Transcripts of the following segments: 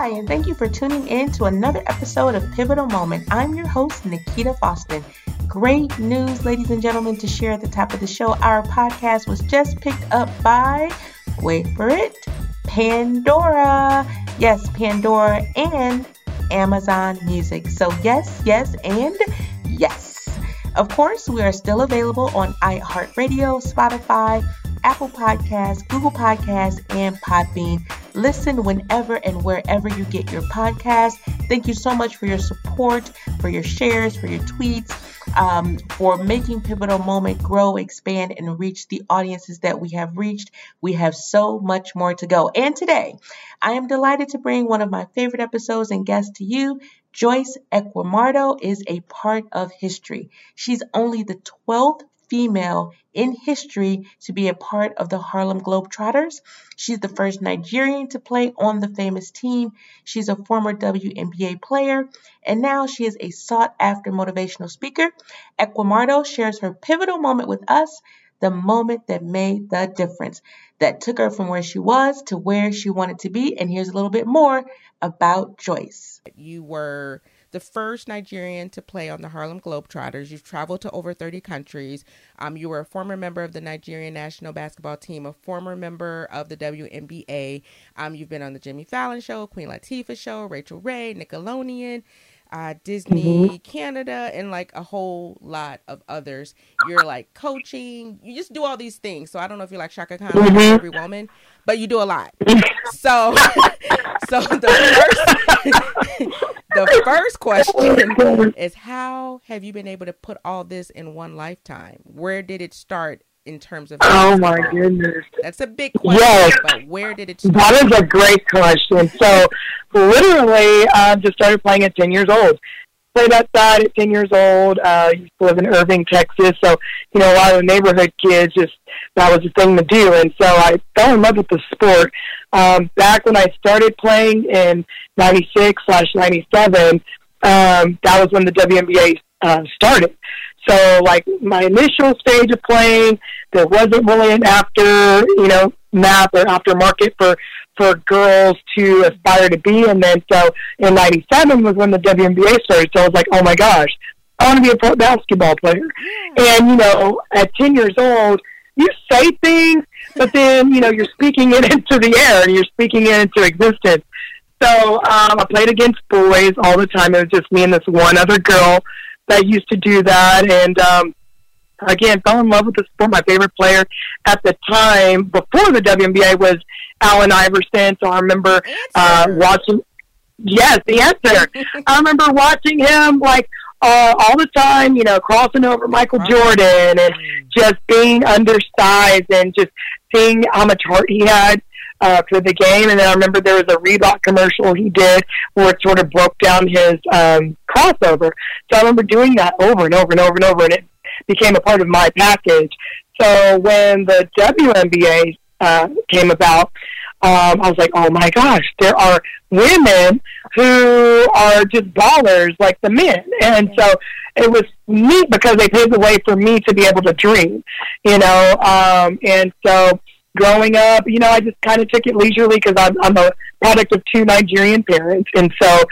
Hi, and thank you for tuning in to another episode of Pivotal Moment. I'm your host, Nikita Boston. Great news, ladies and gentlemen, to share at the top of the show. Our podcast was just picked up by, wait for it, Pandora. Yes, Pandora and Amazon Music. So, yes, yes, and yes. Of course, we are still available on iHeartRadio, Spotify, Apple Podcasts, Google Podcasts, and Podbean. Listen whenever and wherever you get your podcast. Thank you so much for your support, for your shares, for your tweets, um, for making Pivotal Moment grow, expand, and reach the audiences that we have reached. We have so much more to go. And today, I am delighted to bring one of my favorite episodes and guests to you. Joyce Ekworomadu is a part of history. She's only the 12th female in history to be a part of the Harlem Globetrotters. She's the first Nigerian to play on the famous team. She's a former WNBA player, and now she is a sought after motivational speaker. Ekworomadu shares her pivotal moment with us, the moment that made the difference, that took her from where she was to where she wanted to be. And here's a little bit more about Joyce. You were the first Nigerian to play on the Harlem Globetrotters. You've traveled to over 30 countries. Um, you were a former member of the Nigerian national basketball team, a former member of the WNBA. Um, you've been on the Jimmy Fallon Show, Queen Latifah Show, Rachael Ray, Nickelodeon. Uh, Disney mm-hmm. Canada, and like a whole lot of others. You're like coaching. You just do all these things. So I don't know if you're like Chaka Khan, mm-hmm. every woman, but you do a lot. so, so the first, the first question is how have you been able to put all this in one lifetime? Where did it start in terms of Oh my goodness. That's a big question. Yes. But where did it start? That is a great question. So literally I just started playing at ten years old. Played outside at ten years old. Uh used to live in Irving, Texas. So, you know, a lot of the neighborhood kids just that was the thing to do. And so I fell in love with the sport. Um, back when I started playing in 96 slash 97, um, that was when the WNBA uh, started. So, like my initial stage of playing, there wasn't really an after, you know, map or aftermarket for for girls to aspire to be. And then, so in '97 was when the WNBA started. So I was like, oh my gosh, I want to be a pro basketball player. And you know, at 10 years old, you say things, but then you know you're speaking it into the air and you're speaking it into existence. So um, I played against boys all the time. It was just me and this one other girl that used to do that, and um, again fell in love with the sport. My favorite player at the time before the WNBA was Allen Iverson. So I remember uh, watching. Yes, the answer. I remember watching him like uh, all the time, you know, crossing over Michael Jordan and just being undersized and just seeing how much heart he had uh, for the game. And then I remember there was a Reebok commercial he did where it sort of broke down his um, crossover. So I remember doing that over and over and over and over, and it became a part of my package. So when the WNBA uh, came about, um, I was like, oh my gosh, there are women who are just ballers like the men. And so it was neat because they paved the way for me to be able to dream, you know. Um, and so growing up, you know, I just kind of took it leisurely because I'm, I'm a product of two Nigerian parents. And so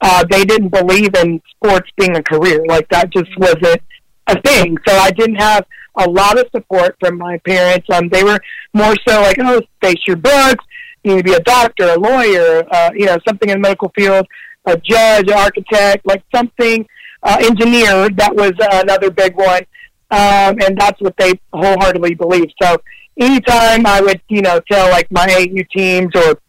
uh, they didn't believe in sports being a career. Like that just wasn't a thing. So I didn't have a lot of support from my parents. Um, they were more so like, oh, face your books. You need to be a doctor, a lawyer, uh, you know, something in the medical field, a judge, an architect, like something, uh, engineer. That was uh, another big one. Um, and that's what they wholeheartedly believe. So anytime I would, you know, tell like my AU teams or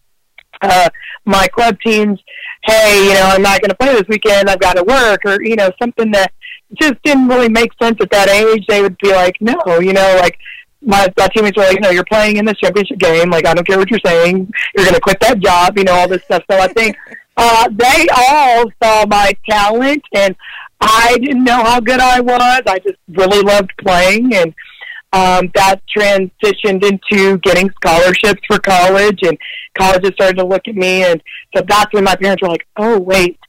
uh, my club teams, hey, you know, I'm not going to play this weekend. I've got to work, or you know, something that just didn't really make sense at that age. They would be like, no, you know, like my, my teammates were like, no, you're playing in this championship game. Like, I don't care what you're saying. You're going to quit that job. You know, all this stuff. So I think uh, they all saw my talent, and I didn't know how good I was. I just really loved playing, and um, that transitioned into getting scholarships for college, and colleges started to look at me, and so that's when my parents were like, "Oh, wait,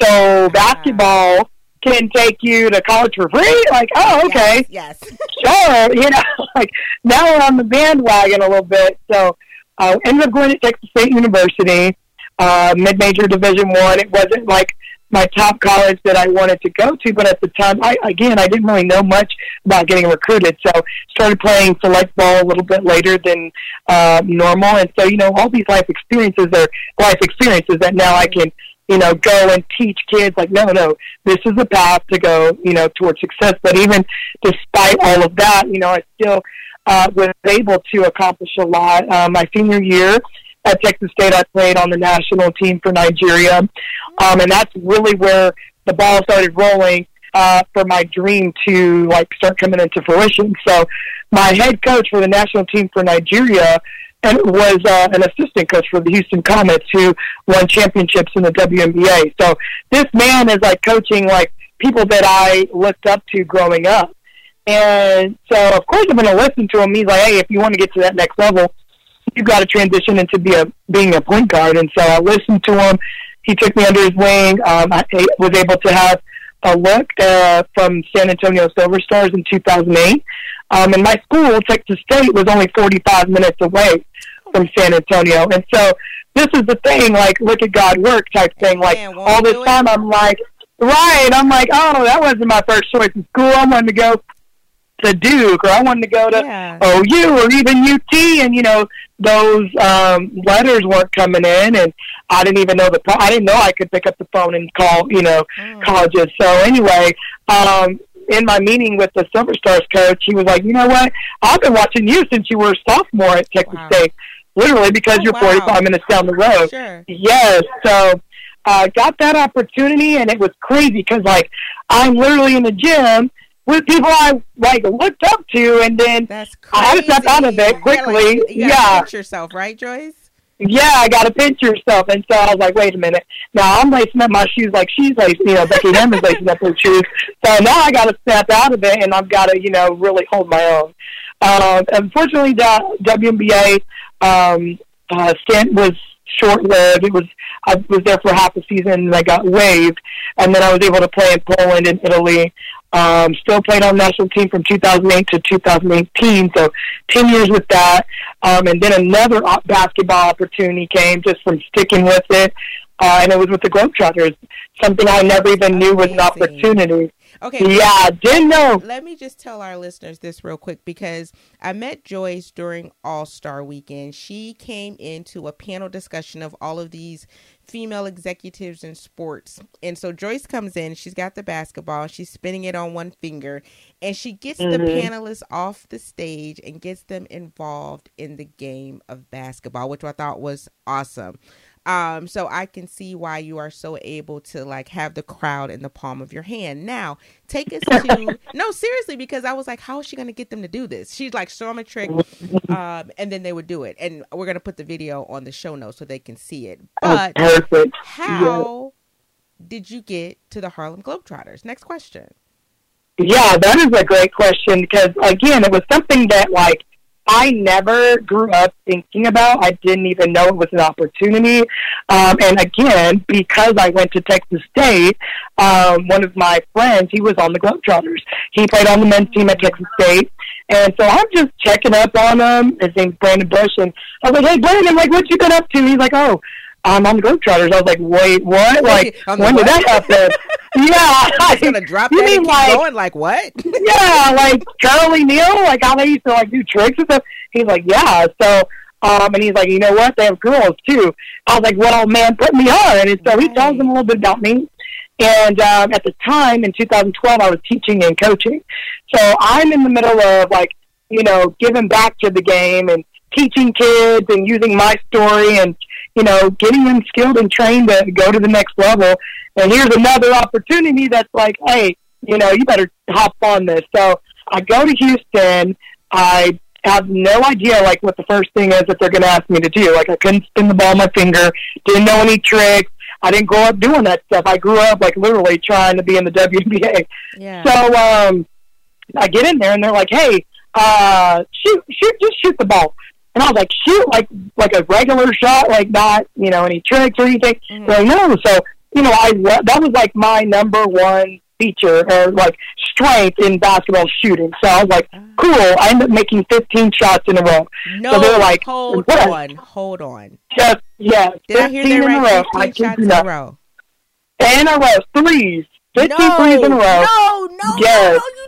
so basketball can take you to college for free?" Like, "Oh, okay, yes, yes. sure." You know, like now we're on the bandwagon a little bit. So I uh, ended up going to Texas State University. uh, mid-major Division One. It wasn't like my top college that I wanted to go to, but at the time, I again, I didn't really know much about getting recruited, so started playing select ball a little bit later than uh, normal, and so you know, all these life experiences are life experiences that now I can you know, go and teach kids like, no, no, this is the path to go, you know, towards success. But even despite all of that, you know, I still uh, was able to accomplish a lot. Uh, my senior year at Texas State, I played on the national team for Nigeria, um, and that's really where the ball started rolling uh, for my dream to like start coming into fruition. So, my head coach for the national team for Nigeria and was uh, an assistant coach for the Houston Comets who won championships in the WNBA. So this man is like coaching like people that I looked up to growing up. And so of course I'm going to listen to him. He's like, hey, if you want to get to that next level, you've got to transition into be a, being a point guard. And so I listened to him. He took me under his wing. Um, I was able to have a look uh, from San Antonio Silver Stars in 2008. Um, and my school, Texas State, was only 45 minutes away from San Antonio. And so this is the thing, like, look at God work type thing. Like, all this time I'm like, right, I'm like, oh, that wasn't my first choice in school. I wanted to go to Duke or I wanted to go to yeah. OU or even UT. And, you know, those um, letters weren't coming in. And I didn't even know the, I didn't know I could pick up the phone and call, you know, mm. colleges. So anyway, um, in my meeting with the Silver Stars coach, he was like, you know what? I've been watching you since you were a sophomore at Texas wow. State literally because oh, you're wow. 45 minutes down the road. Sure. Yes. So uh, got that opportunity, and it was crazy because like I'm literally in the gym with people I like looked up to, and then That's crazy. I had to step out of it quickly. You gotta, you yeah, pinch yourself, right, Joyce? Yeah, I got to pinch yourself, and so I was like, wait a minute. Now I'm lacing up my shoes like she's lacing, you know, Becky Hammon's lacing up her shoes. So now I got to step out of it, and I've got to, you know, really hold my own. Uh, unfortunately, the WNBA um, uh, stint was short lived. It was I was there for half a season and I got waived, and then I was able to play in Poland and Italy. Um, still played on the national team from 2008 to 2018, so 10 years with that. Um, and then another basketball opportunity came just from sticking with it, uh, and it was with the Globetrotters, something I never even knew was an opportunity. Okay. Yeah, didn't know. Let me just tell our listeners this real quick because I met Joyce during All Star Weekend. She came into a panel discussion of all of these female executives in sports. And so Joyce comes in, she's got the basketball, she's spinning it on one finger, and she gets mm-hmm. the panelists off the stage and gets them involved in the game of basketball, which I thought was awesome. Um, so I can see why you are so able to like have the crowd in the palm of your hand. Now, take us to no, seriously, because I was like, how is she gonna get them to do this? She's like, show them a trick, um, and then they would do it. And we're gonna put the video on the show notes so they can see it. But how yeah. did you get to the Harlem Globetrotters? Next question. Yeah, that is a great question because again, it was something that like I never grew up thinking about. I didn't even know it was an opportunity. Um, and again, because I went to Texas State, um, one of my friends, he was on the Globetrotters. He played on the men's team at Texas State. And so I'm just checking up on him. His name's Brandon Bush. And I was like, hey, Brandon, like, what you been up to? He's like, oh, I'm on the Globetrotters. I was like, wait, what? Like, when did that happen? yeah. I was gonna drop you mean, like, going like what? yeah, like Curly Neal, like how they used to like do tricks and stuff. He's like, yeah. So, um, and he's like, you know what? They have girls too. I was like, well, man, put me on. And so he tells them a little bit about me. And um, at the time in 2012, I was teaching and coaching. So I'm in the middle of like, you know, giving back to the game and teaching kids and using my story and you know, getting them skilled and trained to go to the next level. And here's another opportunity that's like, hey, you know, you better hop on this. So I go to Houston. I have no idea like what the first thing is that they're going to ask me to do. Like I couldn't spin the ball on my finger. Didn't know any tricks. I didn't grow up doing that stuff. I grew up like literally trying to be in the WNBA. Yeah. So um, I get in there and they're like, "Hey, uh, shoot, shoot, just shoot the ball." And I was like, shoot, like like a regular shot, like not you know any tricks or anything. Mm-hmm. Like, no. So you know, I that was like my number one feature or like strength in basketball shooting. So I was like, Ah. cool. I ended up making 15 shots in a row. No, so they're like, hold what? on, hold on. Just yeah, Did I 15 hear that in a right? row. I 15 kid shots in a row. In a row, threes, 15 no, threes in a row. No, no, Yes. no, you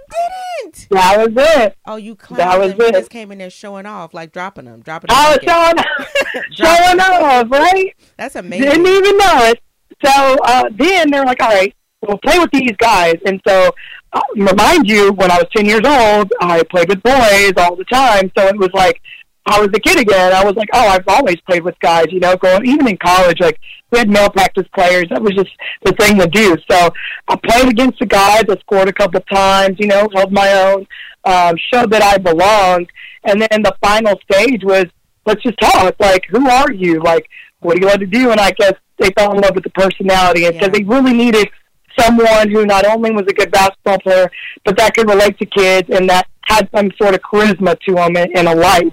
didn't. That was it. Oh, you clowned That was them. It. just came in there showing off, like dropping them, dropping them. Was showing, Dropping showing off, right? That's amazing. Didn't even know it. So uh, then they're like, all right, we'll play with these guys. And so, uh, remind you, when I was 10 years old, I played with boys all the time. So it was like, I was a kid again. I was like, oh, I've always played with guys, you know, going, even in college, like, we had male practice players. That was just the thing to do. So I played against the guys. I scored a couple times, you know, held my own, um, showed that I belonged. And then the final stage was, let's just talk. Like, who are you? Like, what do you like to do? And I guess they fell in love with the personality and Yeah. because they really needed someone who not only was a good basketball player, but that could relate to kids and that had some sort of charisma to them and, and a light.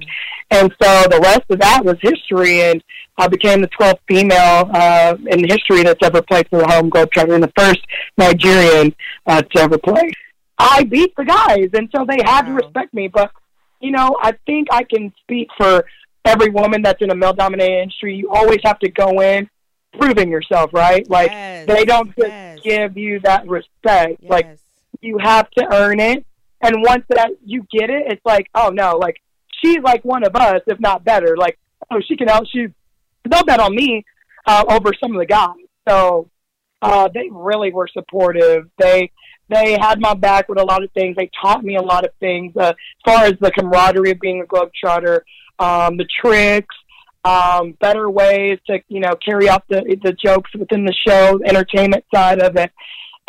And so the rest of that was history, and I became the 12th female uh, in history that's ever played for the Harlem Globetrotters and the first Nigerian uh, to ever play. I beat the guys, and so they had to respect me. But you know, I think I can speak for every woman that's in a male-dominated industry. You always have to go in proving yourself, right? Like Yes, they don't just yes, give you that respect. Like you have to earn it. And once that you get it, it's like, oh no, like she's like one of us, if not better. Like, oh, she can out She They'll bet on me uh, over some of the guys. So uh, they really were supportive. They they had my back with a lot of things. They taught me a lot of things uh, as far as the camaraderie of being a globetrotter, um, the tricks, um, better ways to you know carry off the the jokes within the show, entertainment side of it.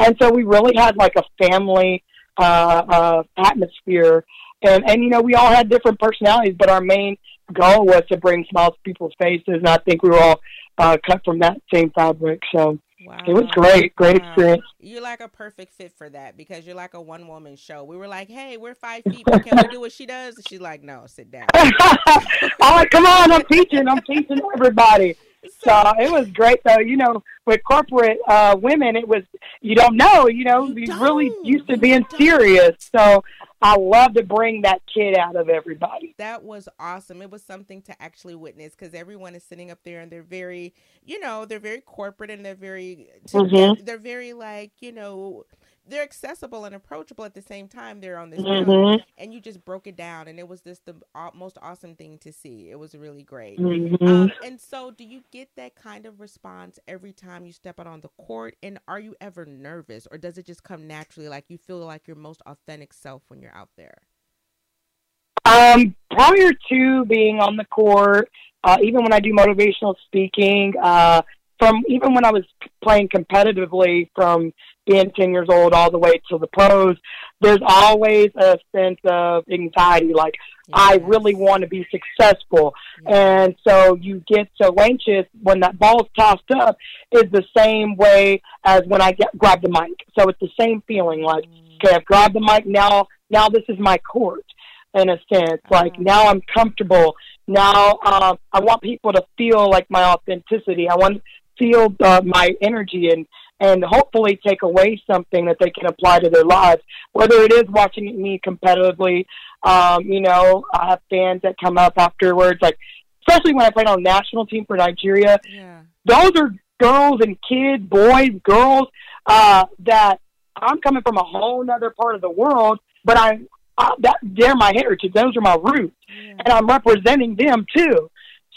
And so we really had like a family uh, uh, atmosphere. And, and, you know, we all had different personalities, but our main goal was to bring smiles to people's faces. And I think we were all uh, cut from that same fabric. So Wow. it was great, great Wow. experience. You're like a perfect fit for that because you're like a one woman show. We were like, hey, we're five feet, but can we do what she does? And she's like, no, sit down. I'm like, come on, I'm teaching, I'm teaching everybody. So it was great though. You know, with corporate uh, women, it was you don't know. You know, You you really used to being serious. So I love to bring that kid out of everybody. that was awesome. It was something to actually witness because everyone is sitting up there and they're very, you know, they're very corporate and they're very, Mhm. they're very like, you know, they're accessible and approachable at the same time. They're on this, hmm show. and you just broke it down, and it was just the most awesome thing to see. It was really great. hmm Um, and so, do you get that kind of response every time you step out on the court? And are you ever nervous, or does it just come naturally? Like you feel like your most authentic self when you're out there? Um, prior to being on the court, uh, even when I do motivational speaking, uh, from even when I was playing competitively from being 10 years old all the way to the pros, there's always a sense of anxiety. Like, I really want to be successful. Yes. And so you get so anxious when that ball's tossed up is the same way as when I get grab the mic. So it's the same feeling like, Mm. okay, I've grabbed the mic now, now this is my court in a sense. Like Ah. now I'm comfortable. Now um, I want people to feel like my authenticity. I want to feel uh, my energy and and hopefully take away something that they can apply to their lives. Whether it is watching me competitively, um, you know, I have fans that come up afterwards, like especially when I played on national team for Nigeria Yeah. those are girls and kids, boys, girls, uh, that I'm coming from a whole other part of the world, but I, uh, that they're my heritage. Those are my roots, Yeah. and I'm representing them too.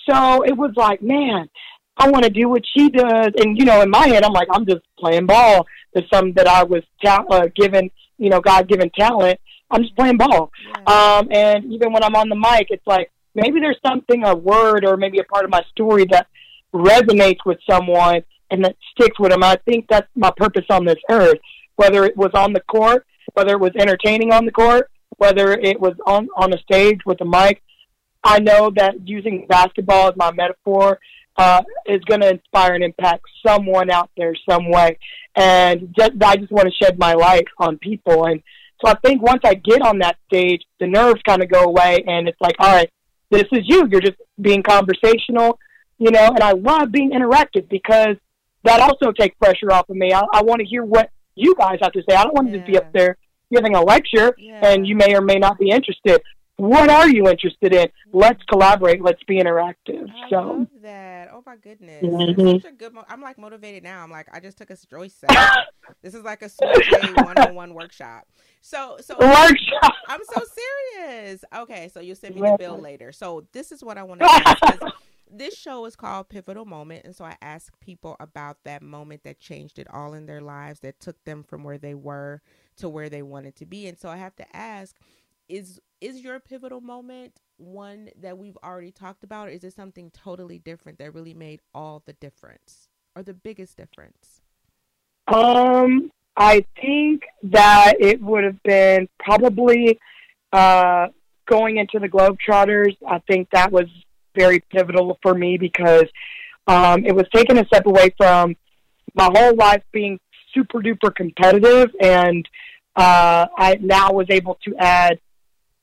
So it was like, man, I want to do what she does, and you know, in my head, I'm like, I'm just playing ball. There's some that I was ta- uh, given, you know, God given talent. I'm just playing ball. Yeah. Um, and even when I'm on the mic, it's like maybe there's something, a word, or maybe a part of my story that resonates with someone and that sticks with them. I think that's my purpose on this earth. Whether it was on the court, whether it was entertaining on the court, whether it was on on a stage with a mic, I know that using basketball as my metaphor uh, is going to inspire and impact someone out there some way. And just, I just want to shed my light on people. And so I think once I get on that stage, the nerves kind of go away, and it's like, all right, this is you. You're just being conversational, you know. And I love being interactive because that also takes pressure off of me. I, I want to hear what you guys have to say. I don't want to just be up there giving a lecture Yeah. and you may or may not be interested. What are you interested in? Let's collaborate. Let's be interactive. I So love that. Oh my goodness. Mhm. Such a good mo- I'm like motivated now. I'm like I just took a Joyce session. this is like a one-on-one workshop. So so workshop. I'm so serious. Okay, so you'll send me the bill later. So this is what I want to. 'cause This show is called Pivotal Moment, and so I ask people about that moment that changed it all in their lives, that took them from where they were to where they wanted to be. And so I have to ask, is is your pivotal moment one that we've already talked about, or is it something totally different that really made all the difference or the biggest difference? Um, I think that it would have been probably uh, going into the Globetrotters. I think that was very pivotal for me because um, it was taking a step away from my whole life being super duper competitive, and uh, I now was able to add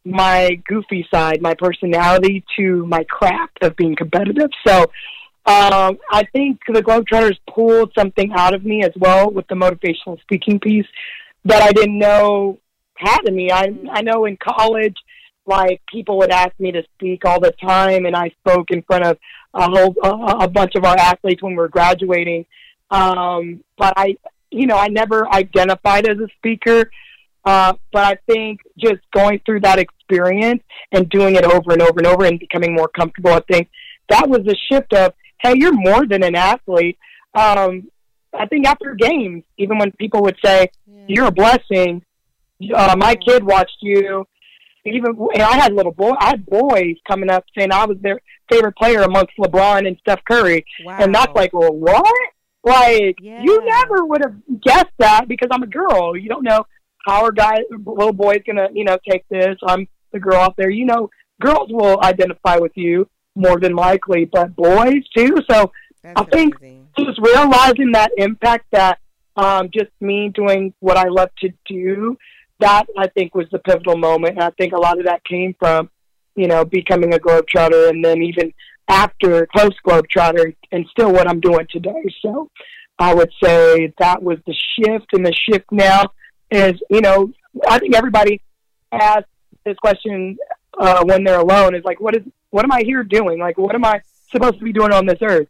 my goofy side, my personality to my craft of being competitive. So um, I think the Globetrotters pulled something out of me as well with the motivational speaking piece that I didn't know had in me. I I know in college, like people would ask me to speak all the time, and I spoke in front of a whole a, a bunch of our athletes when we were graduating. Um, but I, you know, I never identified as a speaker. Uh, but I think just going through that experience and doing it over and over and over and becoming more comfortable, I think that was a shift of, hey, you're more than an athlete. Um, I think after games, even when people would say, Yeah. you're a blessing, uh, my kid watched you. Even and I had little boy, I had boys coming up saying I was their favorite player amongst LeBron and Steph Curry, wow. and that's like, well, what? Like Yeah. you never would have guessed that because I'm a girl. You don't know how a guy, little boy's gonna, you know, take this. I'm the girl out there. You know, girls will identify with you more than likely, but boys too. So That's I think- amazing. just realizing that impact that um, just me doing what I love to do, that I think was the pivotal moment. And I think a lot of that came from, you know, becoming a Globetrotter and then even after post Globetrotter and still what I'm doing today. So I would say that was the shift. And the shift now is, you know, I think everybody asks this question uh, when they're alone is like, what is, what am I here doing? Like, what am I supposed to be doing on this earth?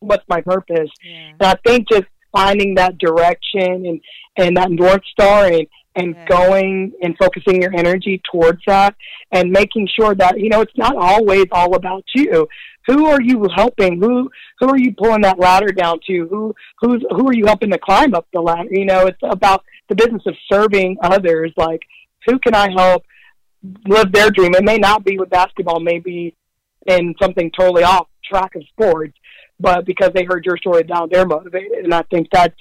What's my purpose? Yeah. And I think just finding that direction and, and that North Star and, and Yeah. going and focusing your energy towards that and making sure that, you know, it's not always all about you. Who are you helping? Who who are you pulling that ladder down to? Who who's who are you helping to climb up the ladder? You know, it's about the business of serving others. Like who can I help live their dream? It may not be with basketball, maybe in something totally off track of sports, but because they heard your story now they're motivated. And I think that's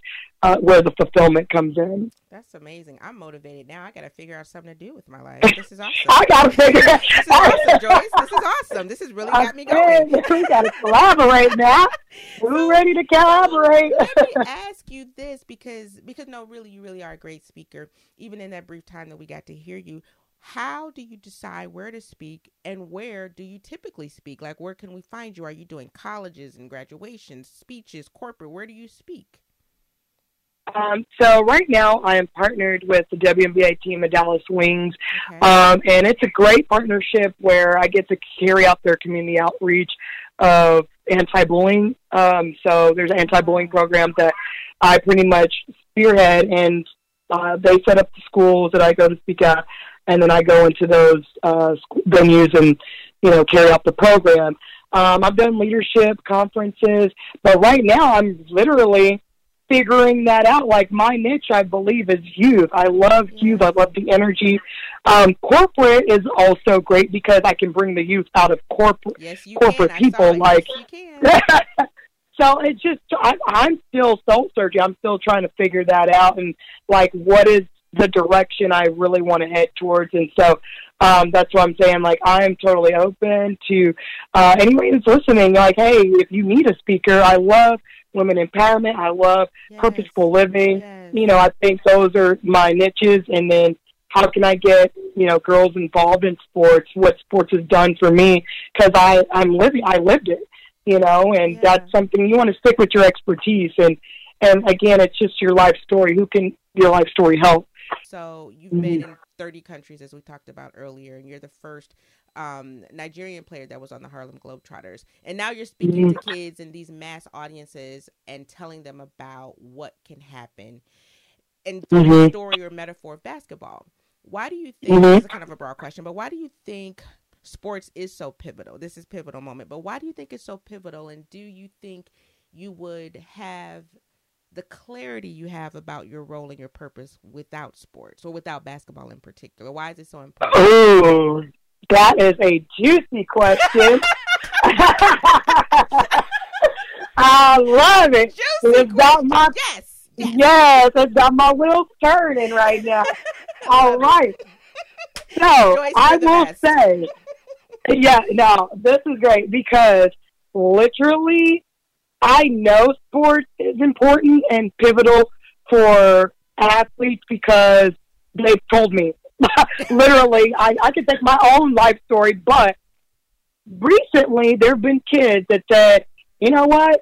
uh, where the fulfillment comes in. That's amazing. I'm motivated now. I got to figure out something to do with my life. This is awesome. I gotta figure this is awesome, Joyce. This is awesome. This has really got me going. we gotta collaborate now. We're ready to collaborate. Let me ask you this because because no, really, you really are a great speaker. Even in that brief time that we got to hear you, how do you decide where to speak and where do you typically speak? Like, where can we find you? Are you doing colleges and graduations, speeches, corporate? Where do you speak? Um, so right now I am partnered with the WNBA team of Dallas Wings, Okay. um, and it's a great partnership where I get to carry out their community outreach of anti-bullying. Um, so there's an anti-bullying program that I pretty much spearhead, and uh, they set up the schools that I go to speak at, and then I go into those uh, venues and you know carry out the program. Um, I've done leadership conferences, but right now I'm literally figuring that out. Like my niche, I believe, is youth. I love youth. I love the energy. Um, corporate is also great because I can bring the youth out of corporate. yes, you corporate people, like- yes, so it's just I, I'm still soul searching. I'm still trying to figure that out and like what is the direction I really want to head towards. And so um, that's what I'm saying. Like I am totally open to uh, anybody that's listening. Like, hey, if you need a speaker, I love women empowerment. I love Yes. purposeful living. Yes. You know, I think those are my niches. And then how can I get you know girls involved in sports? What sports has done for me? Because I I'm living I lived it. You know, and Yeah. that's something you want to stick with your expertise and And again, it's just your life story. Who can your life story help? So you've mm-hmm. been in 30 countries, as we talked about earlier, and you're the first um, Nigerian player that was on the Harlem Globetrotters. And now you're speaking mm-hmm. to kids in these mass audiences and telling them about what can happen and mm-hmm. story or metaphor of basketball. Why do you think, mm-hmm. this is kind of a broad question, but why do you think sports is so pivotal? This is pivotal moment, but why do you think it's so pivotal? And do you think you would have the clarity you have about your role and your purpose without sports or without basketball in particular? Why is it so important? Oh, that is a juicy question. I love it. Juicy it's got my yes, yes, yes, it's got my wheels turning right now. All right. So I will best. say, yeah, no, this is great because literally I know sports is important and pivotal for athletes because they've told me. Literally, I, I could take my own life story, but recently there have been kids that said, you know what?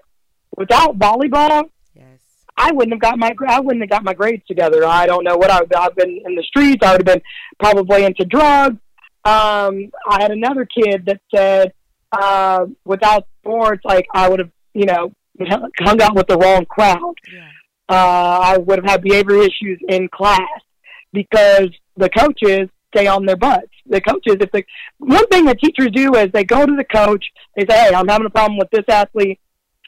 Without volleyball, yes. I wouldn't have got my I wouldn't have got my grades together. I don't know what I would I've been in the streets. I would have been probably into drugs. Um, I had another kid that said, uh, without sports, like I would have you know, hung out with the wrong crowd. Yeah. Uh, I would have had behavior issues in class because the coaches stay on their butts. The coaches, if the one thing that teachers do is they go to the coach, they say, "Hey, I'm having a problem with this athlete.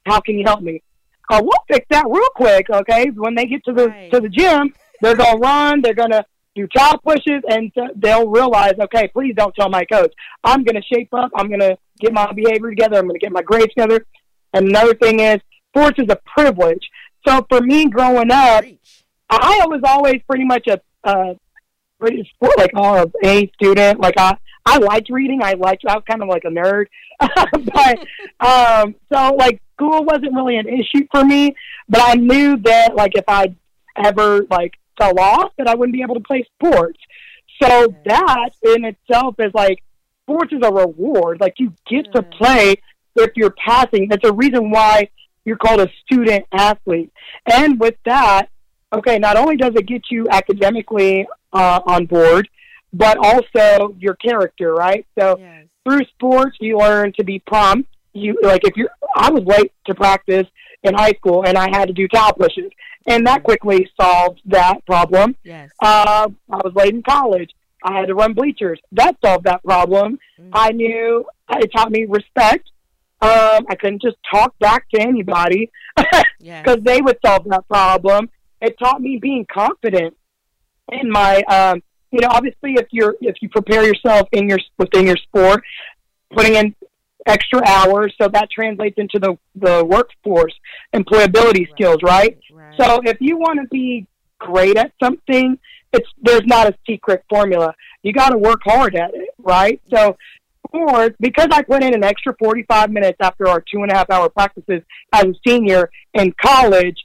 How can you help me?" Oh, we'll fix that real quick. Okay, when they get to the right. to the gym, they're gonna run. They're gonna do towel pushes, and they'll realize, okay, please don't tell my coach. I'm gonna shape up. I'm gonna get my behavior together. I'm gonna get my grades together. And another thing is, sports is a privilege. So for me growing up, I was always pretty much a, pretty sport like oh, a student. Like I, I liked reading. I liked. I was kind of like a nerd, but um, so like school wasn't really an issue for me. But I knew that like if I ever like fell off, that I wouldn't be able to play sports. So that in itself is like sports is a reward. Like you get to play if you're passing. That's a reason why you're called a student athlete. And with that, okay, not only does it get you academically uh, on board, but also your character, right? So yes. through sports, you learn to be prompt. You like if you're. I was late to practice in high school, and I had to do towel pushes, and that quickly solved that problem. Yes. Uh, I was late in college. I had to run bleachers. That solved that problem. Mm-hmm. I knew it taught me respect um, I couldn't just talk back to anybody because yes. they would solve that problem. It taught me being confident in my, um, you know, obviously if you're if you prepare yourself in your within your sport, putting in extra hours, so that translates into the the workforce employability right. skills, right? right? So if you want to be great at something, it's there's not a secret formula. You got to work hard at it, right? So sports, because I put in an extra 45 minutes after our two and a half hour practices as a senior in college,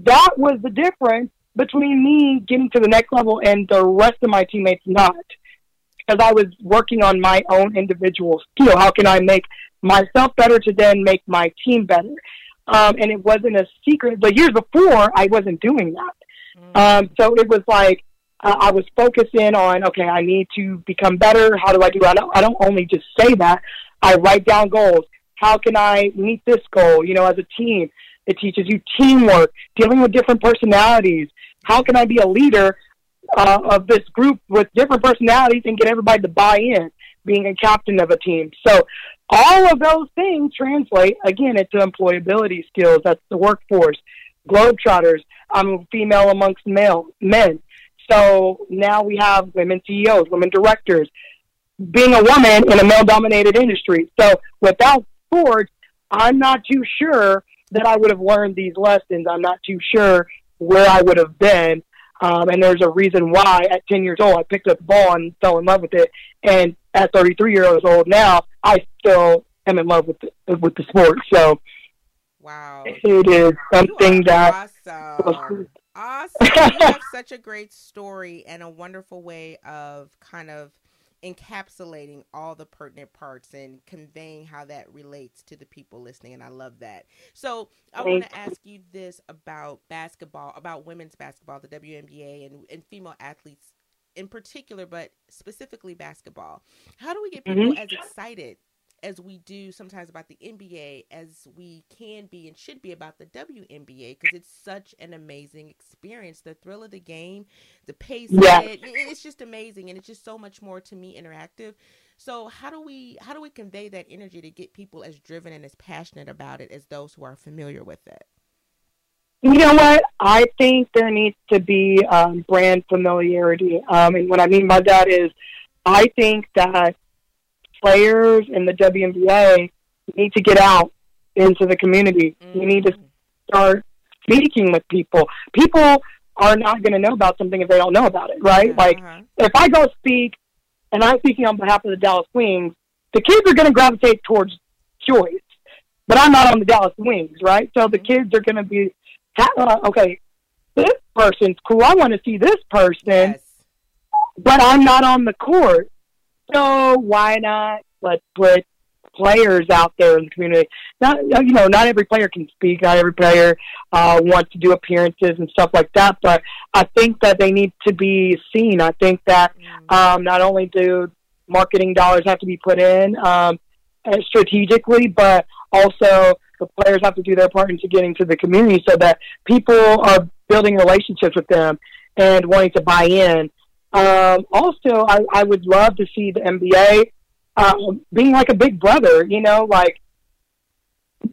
that was the difference between me getting to the next level and the rest of my teammates not. Because I was working on my own individual skill. How can I make myself better to then make my team better? Um, and it wasn't a secret. The years before, I wasn't doing that. Mm. Um, so it was like uh, I was focusing on, okay, I need to become better. How do I do? I don't, I don't only just say that. I write down goals. How can I meet this goal? You know, as a team, it teaches you teamwork, dealing with different personalities. How can I be a leader uh, of this group with different personalities and get everybody to buy in, being a captain of a team? So all of those things translate again into employability skills. That's the workforce. Globetrotters. I'm female amongst male men. So now we have women CEOs, women directors, being a woman in a male dominated industry. So without sports, I'm not too sure that I would have learned these lessons. I'm not too sure where I would have been. Um, and there's a reason why at 10 years old I picked up the ball and fell in love with it. And at 33 years old now, I still am in love with the, with the sport. So, wow, it is something that awesome. Awesome. you have such a great story and a wonderful way of kind of encapsulating all the pertinent parts and conveying how that relates to the people listening and i love that so i want to ask you this about basketball about women's basketball the WNBA and, and female athletes in particular but specifically basketball how do we get people mm-hmm. as excited as we do sometimes about the NBA as we can be and should be about the WNBA because it's such an amazing experience. The thrill of the game, the pace yeah. it, it's just amazing and it's just so much more to me interactive. So how do we how do we convey that energy to get people as driven and as passionate about it as those who are familiar with it? You know what? I think there needs to be um, brand familiarity. Um, and what I mean by that is, I think that players in the WNBA need to get out into the community. Mm-hmm. You need to start speaking with people. People are not going to know about something if they don't know about it, right? Uh-huh. Like, if I go speak and I'm speaking on behalf of the Dallas Wings, the kids are going to gravitate towards Joyce, but I'm not on the Dallas Wings, right? So the mm-hmm. kids are going to be, uh, okay, this person's cool. I want to see this person, yes. but I'm not on the court. So why not let's put players out there in the community? Not you know, not every player can speak. Not every player uh, wants to do appearances and stuff like that. But I think that they need to be seen. I think that mm. um, not only do marketing dollars have to be put in um, strategically, but also the players have to do their part into getting to the community so that people are building relationships with them and wanting to buy in um, also, I, I would love to see the NBA um, being like a big brother. You know, like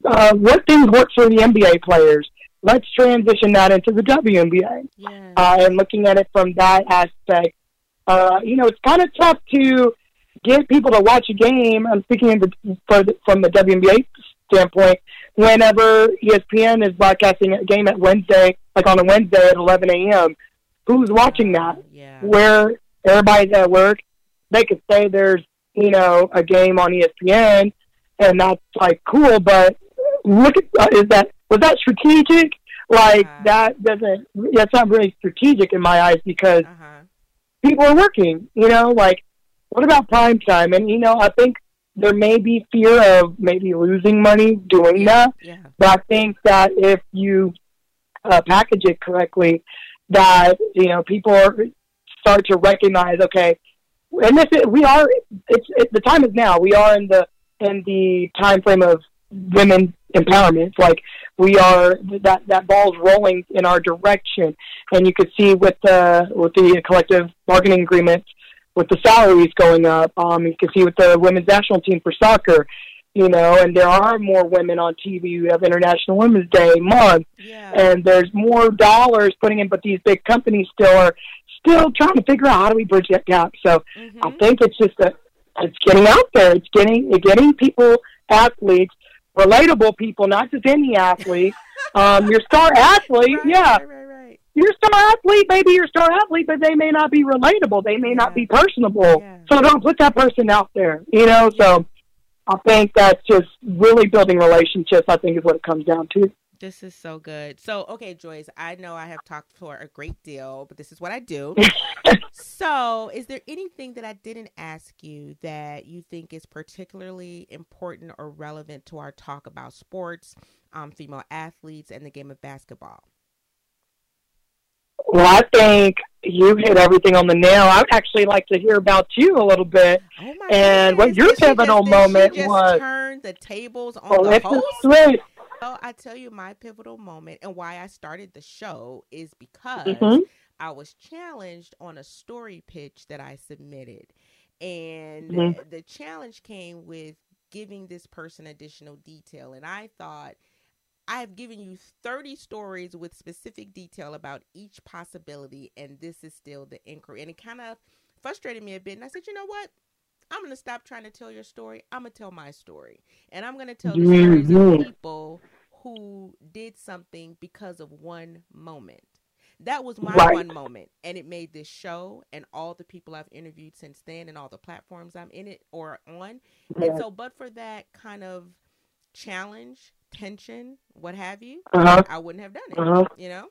uh, what things work for the NBA players. Let's transition that into the WNBA, yeah. uh, and looking at it from that aspect. Uh, you know, it's kind of tough to get people to watch a game. I'm speaking the, the, from the WNBA standpoint. Whenever ESPN is broadcasting a game at Wednesday, like on a Wednesday at 11 a.m., who's watching that? Yeah. Where everybody's at work, they could say there's you know a game on ESPN, and that's like cool. But look at uh, is that was that strategic? Like uh, that doesn't that's not really strategic in my eyes because uh-huh. people are working. You know, like what about prime time? And you know, I think there may be fear of maybe losing money doing yeah, that. Yeah. But I think that if you uh, package it correctly, that you know people are, start to recognize. Okay, and this is, we are. It's it, the time is now. We are in the in the time frame of women empowerment. Like we are that that ball's rolling in our direction, and you could see with the with the collective bargaining agreement with the salaries going up. Um, you can see with the women's national team for soccer you know, and there are more women on TV. You have International Women's Day month, yeah. and there's more dollars putting in, but these big companies still are still trying to figure out how do we bridge that gap. So mm-hmm. I think it's just a, it's getting out there. It's getting it's getting people, athletes, relatable people, not just any athlete. um, your star athlete, right, yeah. Right, right, right. Your star athlete, maybe your star athlete, but they may not be relatable. They may yeah. not be personable. Yeah. So don't put that person out there. You know, so I think that's just really building relationships, I think is what it comes down to. This is so good. So, okay, Joyce, I know I have talked for a great deal, but this is what I do. so, is there anything that I didn't ask you that you think is particularly important or relevant to our talk about sports, um, female athletes, and the game of basketball? Well, I think you hit everything on the nail. I'd actually like to hear about you a little bit oh and what your pivotal just, moment was. Turn the tables on oh, the host. Sweet. Well, I tell you, my pivotal moment and why I started the show is because mm-hmm. I was challenged on a story pitch that I submitted, and mm-hmm. the challenge came with giving this person additional detail, and I thought I have given you 30 stories with specific detail about each possibility, and this is still the inquiry. And it kind of frustrated me a bit. And I said, you know what? I'm going to stop trying to tell your story. I'm going to tell my story. And I'm going to tell the stories of people who did something because of one moment. That was my right. one moment. And it made this show and all the people I've interviewed since then and all the platforms I'm in it or on. Yeah. And so, but for that kind of challenge, tension, what have you, uh-huh. I wouldn't have done it. Uh-huh. You know.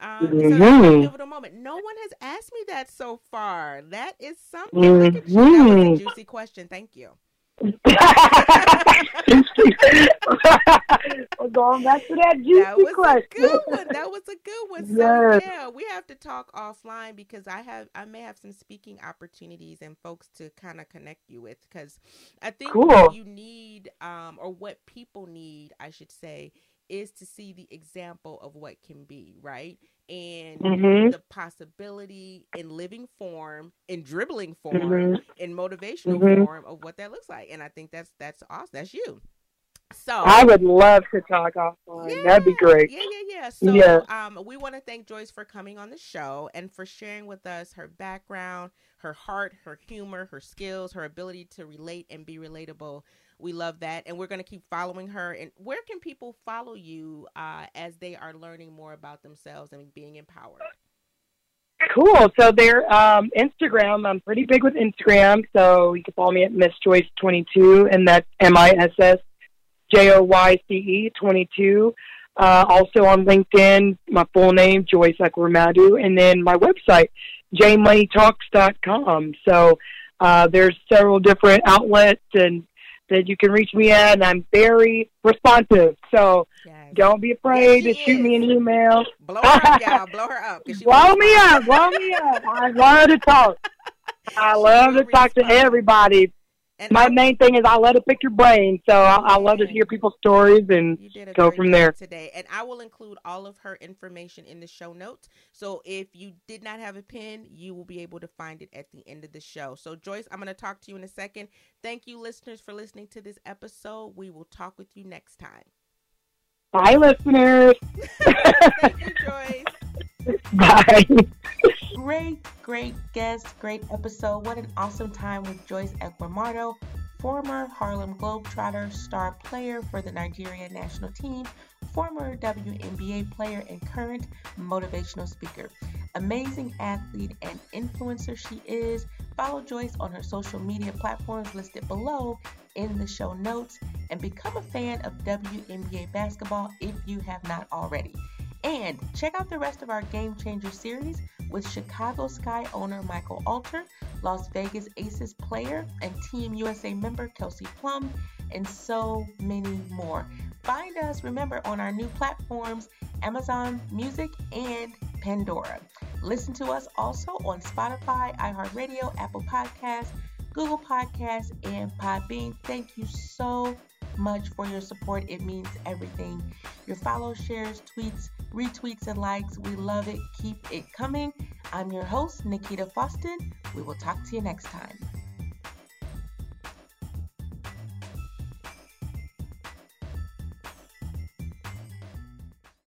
Um, mm-hmm. so pivotal moment. No one has asked me that so far. That is something. Mm-hmm. That was a juicy question. Thank you. Going back to that juicy that was question. A good one. That was a good one. So yes. yeah, we have to talk offline because I have I may have some speaking opportunities and folks to kind of connect you with because I think cool. what you need um or what people need, I should say, is to see the example of what can be, right? and mm-hmm. the possibility in living form, in dribbling form, mm-hmm. in motivational mm-hmm. form of what that looks like. And I think that's that's awesome. That's you. So I would love to talk offline. Yeah, That'd be great. Yeah, yeah, yeah. So yeah. um we want to thank Joyce for coming on the show and for sharing with us her background, her heart, her humor, her skills, her ability to relate and be relatable we love that. And we're going to keep following her. And where can people follow you uh, as they are learning more about themselves and being empowered? Cool. So their um, Instagram, I'm pretty big with Instagram. So you can follow me at Miss Joyce 22, and that's M I S S J O Y C E 22. Uh, also on LinkedIn, my full name, Joyce Ekworomadu, and then my website, jmoneytalks.com. So uh, there's several different outlets and that you can reach me at, and I'm very responsive. So yes. don't be afraid to shoot me an email. Blow her up, y'all. Blow her up. Blow me up. Blow me up. I love to talk. I love to talk to everybody. And My I, main thing is I love to pick your brain, so I, I love to hear people's stories and go from there. Today, and I will include all of her information in the show notes. So if you did not have a pen, you will be able to find it at the end of the show. So Joyce, I'm going to talk to you in a second. Thank you, listeners, for listening to this episode. We will talk with you next time. Bye, listeners. Thank you, Joyce. Bye. Great, great guest, great episode. What an awesome time with Joyce Ekworomadu, former Harlem Globetrotter star player for the Nigeria national team, former WNBA player, and current motivational speaker. Amazing athlete and influencer she is. Follow Joyce on her social media platforms listed below in the show notes and become a fan of WNBA basketball if you have not already. And check out the rest of our Game Changer series with Chicago Sky owner Michael Alter, Las Vegas Aces player and Team USA member Kelsey Plum, and so many more. Find us, remember, on our new platforms Amazon Music and Pandora. Listen to us also on Spotify, iHeartRadio, Apple Podcasts, Google Podcasts, and Podbean. Thank you so much for your support. It means everything. Your follows, shares, tweets, retweets, and likes. We love it. Keep it coming. I'm your host, Nikita Foston. We will talk to you next time.